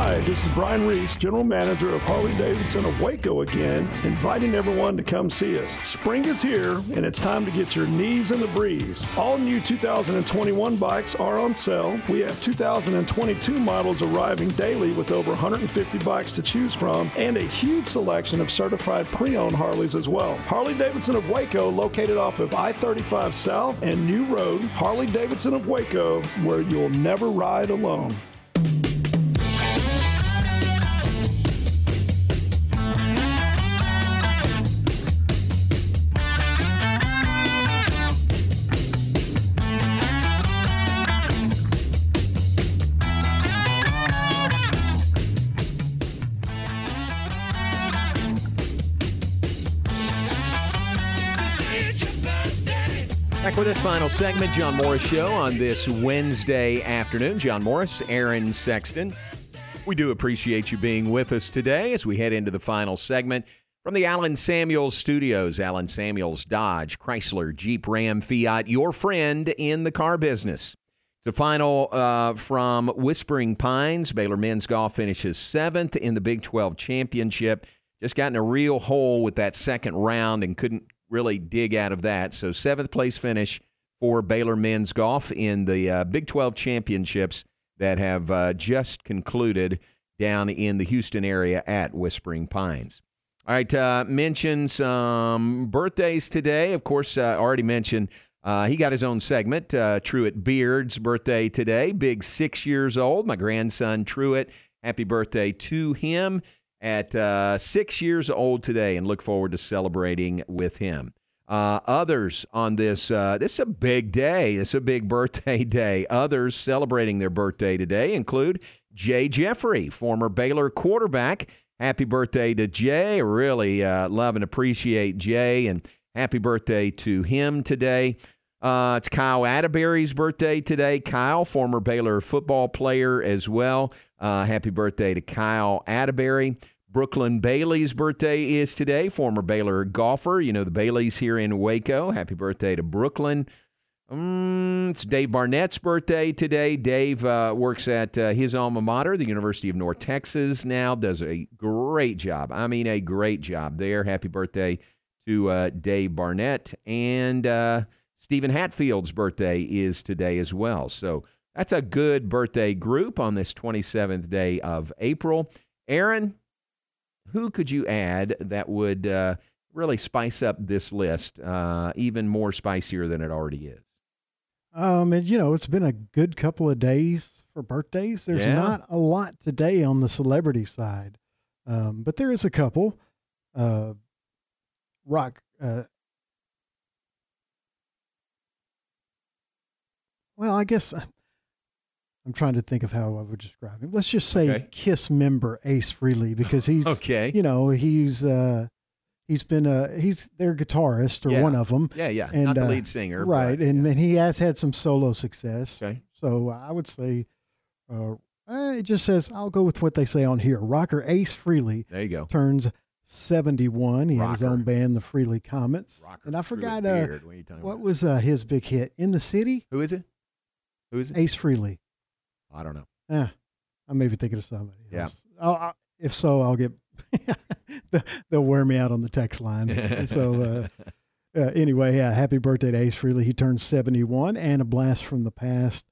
Hi, this is Brian Reese, General Manager of Harley Davidson of Waco again, inviting everyone to come see us. Spring is here, and it's time to get your knees in the breeze. All new 2021 bikes are on sale. We have 2022 models arriving daily with over 150 bikes to choose from, and a huge selection of certified pre owned Harleys as well. Harley Davidson of Waco, located off of I 35 South and New Road, Harley Davidson of Waco, where you'll never ride alone. With this final segment, John Morris Show on this Wednesday afternoon. John Morris, Aaron Sexton. We do appreciate you being with us today as we head into the final segment from the Allen Samuels Studios. Allen Samuels, Dodge, Chrysler, Jeep, Ram, Fiat, your friend in the car business. The final uh, from Whispering Pines. Baylor men's golf finishes seventh in the Big 12 championship. Just got in a real hole with that second round and couldn't really dig out of that. So, seventh place finish for Baylor men's golf in the uh, Big 12 championships that have uh, just concluded down in the Houston area at Whispering Pines. All right, uh, mention some birthdays today. Of course, uh, already mentioned uh, he got his own segment. Uh, Truett Beard's birthday today, big six years old. My grandson Truett, happy birthday to him at uh, six years old today and look forward to celebrating with him. Uh, others on this, uh, this is a big day. It's a big birthday day. Others celebrating their birthday today include Jay Jeffrey, former Baylor quarterback. Happy birthday to Jay. Really uh, love and appreciate Jay and happy birthday to him today. Uh, it's Kyle Atterbury's birthday today. Kyle, former Baylor football player as well. Uh, happy birthday to Kyle Atterbury. Brooklyn Bailey's birthday is today. Former Baylor golfer. You know the Baileys here in Waco. Happy birthday to Brooklyn. Um, it's Dave Barnett's birthday today. Dave uh, works at uh, his alma mater, the University of North Texas, now. Does a great job. I mean, a great job there. Happy birthday to uh, Dave Barnett. And uh, Stephen Hatfield's birthday is today as well. So that's a good birthday group on this 27th day of April. Aaron, who could you add that would uh, really spice up this list uh, even more spicier than it already is? Um, and you know, it's been a good couple of days for birthdays. There's Yeah. not a lot today on the celebrity side, um, but there is a couple. Uh, rock. Uh, well, I guess uh, I'm trying to think of how I would describe him. Let's just say Okay. Kiss member Ace Frehley because he's Okay. You know, he's uh, he's been uh, he's their guitarist or Yeah. one of them. Yeah, yeah. And, Not the uh, lead singer, right? but, and and he has had some solo success. Okay. So I would say, uh, it just says I'll go with what they say on here. Rocker Ace Frehley. There you go. Turns 71. He had his own band, the Frehley Comets. and I forgot uh, What are you talking what was uh, his big hit in the city. Who is it? Who is it? Ace Frehley. I don't know. Yeah, I may be thinking of somebody. Yeah. else. I'll, i if so, I'll get. they'll wear me out on the text line. So uh, uh, anyway, yeah, happy birthday to Ace Frehley. He turned 71, and a blast from the past.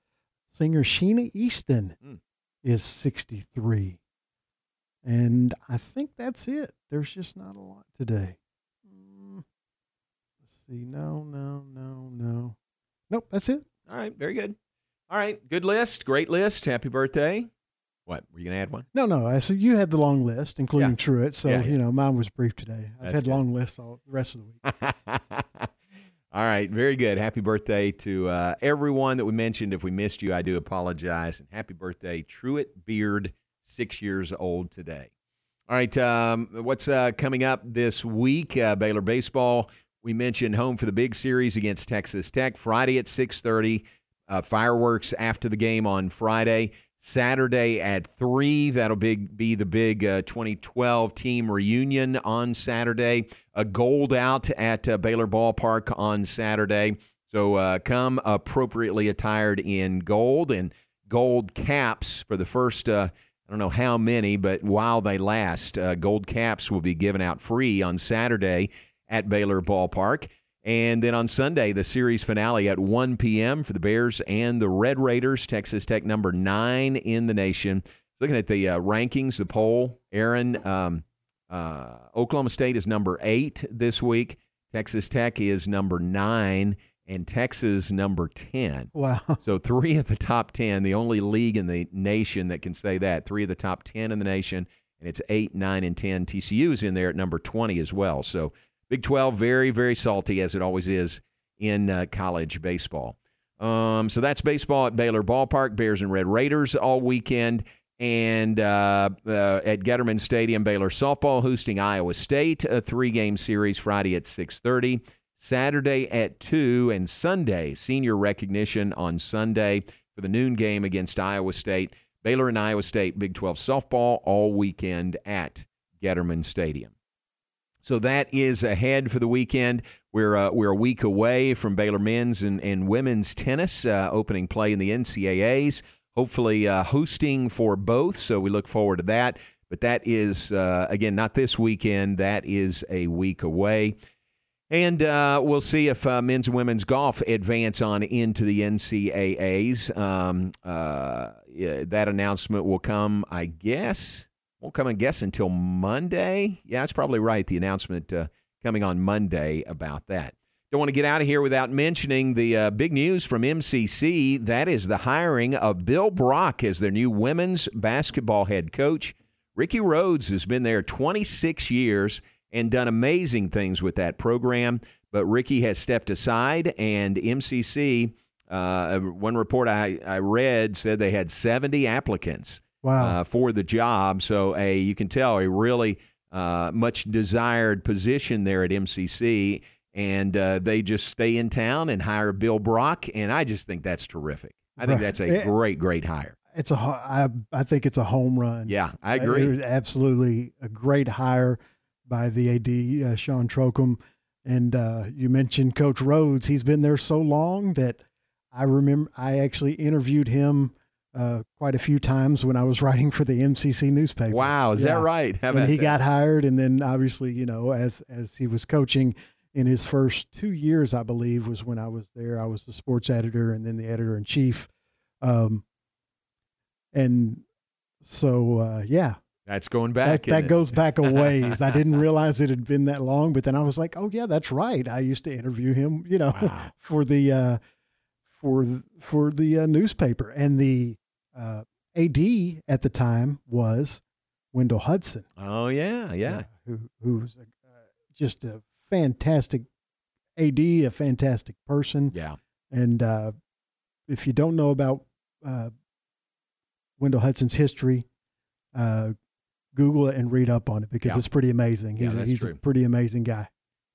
Singer Sheena Easton Mm. is 63. And I think that's it. There's just not a lot today. Mm, Let's see. No, no, no, no. Nope, that's it. All right, very good. All right, good list, great list. Happy birthday. What were you gonna add one? No, no. I so you had the long list, including Yeah. Truett. So Yeah, yeah. you know, mine was brief today. I've That's had good. long lists all the rest of the week. All right, very good. Happy birthday to uh, everyone that we mentioned. If we missed you, I do apologize. And happy birthday, Truett Beard, six years old today. All right, um, what's uh, coming up this week? Uh, Baylor baseball. We mentioned home for the big series against Texas Tech Friday at six thirty. Uh, fireworks after the game on Friday. Saturday at three. That'll big, be the big uh, 2012 team reunion on Saturday. A gold out at uh, Baylor Ballpark on Saturday. So uh, come appropriately attired in gold and gold caps for the first. Uh, I don't know how many, but while they last, uh, gold caps will be given out free on Saturday at Baylor Ballpark. And then on Sunday, the series finale at 1 p.m. for the Bears and the Red Raiders. Texas Tech, number nine in the nation. Looking at the uh, rankings, the poll, Aaron, um, uh, Oklahoma State is number eight this week. Texas Tech is number nine, and Texas number 10. Wow. So three of the top 10, the only league in the nation that can say that. Three of the top 10 in the nation, and it's 8, 9, and 10. TCU is in there at number 20 as well. So Big 12, very, very salty, as it always is in uh, college baseball. Um, so that's baseball at Baylor Ballpark, Bears and Red Raiders all weekend. And uh, uh, at Getterman Stadium, Baylor softball hosting Iowa State, a three-game series Friday at 6:30, Saturday at 2, and Sunday senior recognition on Sunday for the noon game against Iowa State. Baylor and Iowa State Big 12 softball all weekend at Getterman Stadium. So that is ahead for the weekend. We're uh, we're a week away from Baylor men's and, and women's tennis uh, opening play in the NCAA's. Hopefully, uh, hosting for both. So we look forward to that. But that is uh, again not this weekend. That is a week away. And uh, we'll see if uh, men's and women's golf advance on into the NCAAs. Um, that announcement will come, I guess, won't come, and guess, until Monday. Yeah, that's probably right. The announcement uh, coming on Monday about that. Don't want to get out of here without mentioning the uh, big news from MCC. That is the hiring of Bill Brock as their new women's basketball head coach. Ricky Rhodes has been there 26 years and done amazing things with that program. But Ricky has stepped aside, and MCC, uh, one report I, I read said they had 70 applicants Wow. uh, for the job. So a you can tell a really uh, much desired position there at MCC. and uh, they just stay in town and hire Bill Brock, and I just think that's terrific. I think Right. that's a It- great, great hire. It's a I I think it's a home run. Yeah, I It agree. was absolutely a great hire by the AD uh, Shawn Trochim, and uh, you mentioned Coach Rhodes. He's been there so long that I remember I actually interviewed him uh, quite a few times when I was writing for the MCC newspaper. Wow, is that right? How about he that? got hired, and then obviously you know as as he was coaching in his first two years, I believe was when I was there. I was the sports editor and then the editor in chief. Um, and so uh, yeah, That's going back. that, that goes back a ways. I didn't realize it had been that long, but then I was like, oh yeah, that's right. I used to interview him, you know, for the uh, for for the uh, newspaper, and the uh, AD at the time was Wendell Hudson, Oh yeah, yeah. who who was a, uh, just a fantastic AD, a fantastic person. Yeah. And uh, if you don't know about uh, Wendell Hudson's history, uh, Google it and read up on it because Yeah. it's pretty amazing. Yeah, He's, a, he's true. a pretty amazing guy.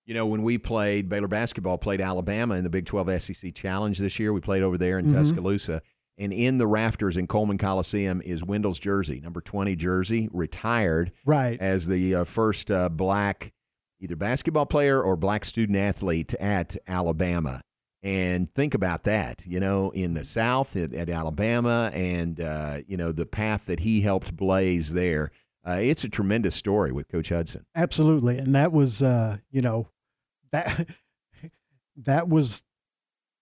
You know, when we played Baylor basketball, played Alabama in the Big 12 SEC Challenge this year. We played over there in Mhm. Tuscaloosa. And in the rafters in Coleman Coliseum is Wendell's jersey, number 20 jersey, retired Right. as the uh, first uh, black either basketball player or black student athlete at Alabama. And think about that, you know, in the South at, at Alabama and, uh, you know, the path that he helped blaze there. Uh, it's a tremendous story with Coach Hudson. Absolutely, and that was uh, you know that that was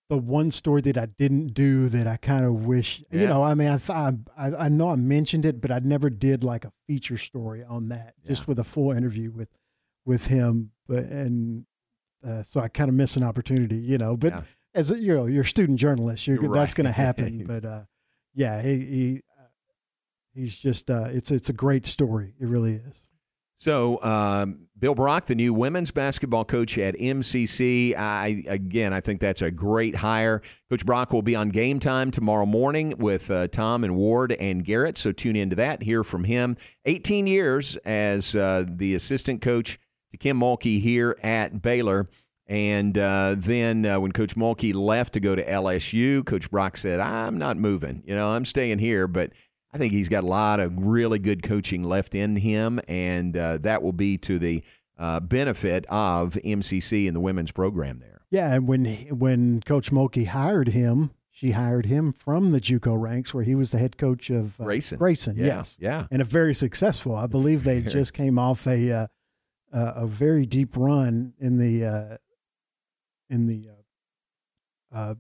the one story that I didn't do that I kind of wish you know. I mean, I, th- I I know I mentioned it, but I never did like a feature story on that, just with a full interview with with him. But and uh, so I kind of miss an opportunity, you know. But Yeah. as a, you know, you're a student journalist, you're, You're that's going to happen. But uh, yeah, he, he he's just uh, it's it's a great story. It really is. So, um, Bill Brock, the new women's basketball coach at MCC. I again, I think that's a great hire. Coach Brock will be on game time tomorrow morning with uh, Tom and Ward and Garrett. So tune into that. Hear from him. 18 years as uh, the assistant coach to Kim Mulkey here at Baylor. And uh, then uh, when Coach Mulkey left to go to LSU, Coach Brock said, "I'm not moving. You know, I'm staying here." But I think he's got a lot of really good coaching left in him, and uh, that will be to the uh, benefit of MCC and the women's program there. Yeah, and when when Coach Mulkey hired him, she hired him from the JUCO ranks, where he was the head coach of uh, Grayson. Grayson, Yeah, yes, yeah. and a very successful. I believe they just came off a uh, a very deep run in the uh, in the uh, uh,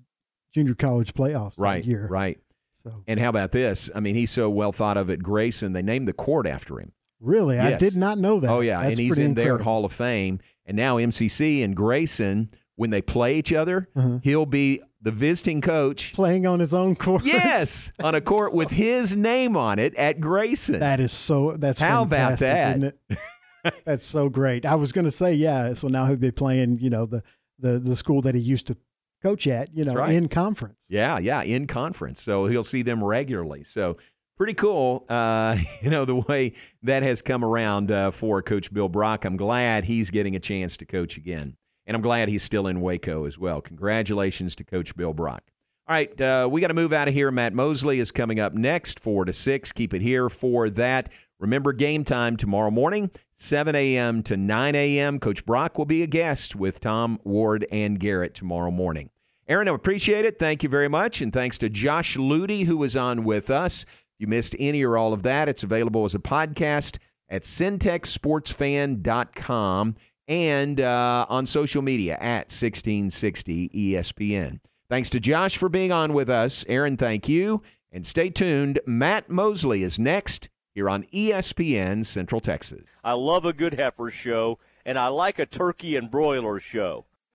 junior college playoffs Right, year. right. So And how about this? I mean, he's so well thought of at Grayson, they named the court after him. Really, I did not know that. Oh yeah, That's and he's in their. Hall of Fame. And now MCC and Grayson, when they play each other, uh-huh. he'll be the visiting coach playing on his own court. Yes, on a court with his name on it at Grayson. That is so. That's How about that? Isn't it? that's so great. I was going to say yeah. So now he'll be playing. You know the the the school that he used to coach at. You know right. in conference. Yeah, yeah, in conference. So he'll see them regularly. So pretty cool, uh, you know, the way that has come around uh, for Coach Bill Brock. I'm glad he's getting a chance to coach again. And I'm glad he's still in Waco as well. Congratulations to Coach Bill Brock. All right, uh, we got to move out of here. Matt Mosley is coming up next, 4 to 6. Keep it here for that. Remember game time tomorrow morning, 7 a.m. to 9 a.m. Coach Brock will be a guest with Tom, Ward, and Garrett tomorrow morning. Aaron, I appreciate it. Thank you very much. And thanks to Josh Ludy, who was on with us. If you missed any or all of that, it's available as a podcast at centexsportsfan.com and uh, on social media at 1660 ESPN. Thanks to Josh for being on with us. Aaron, thank you. And stay tuned. Matt Mosley is next here on ESPN Central Texas. I love a good heifer show, and I like a turkey and broiler show.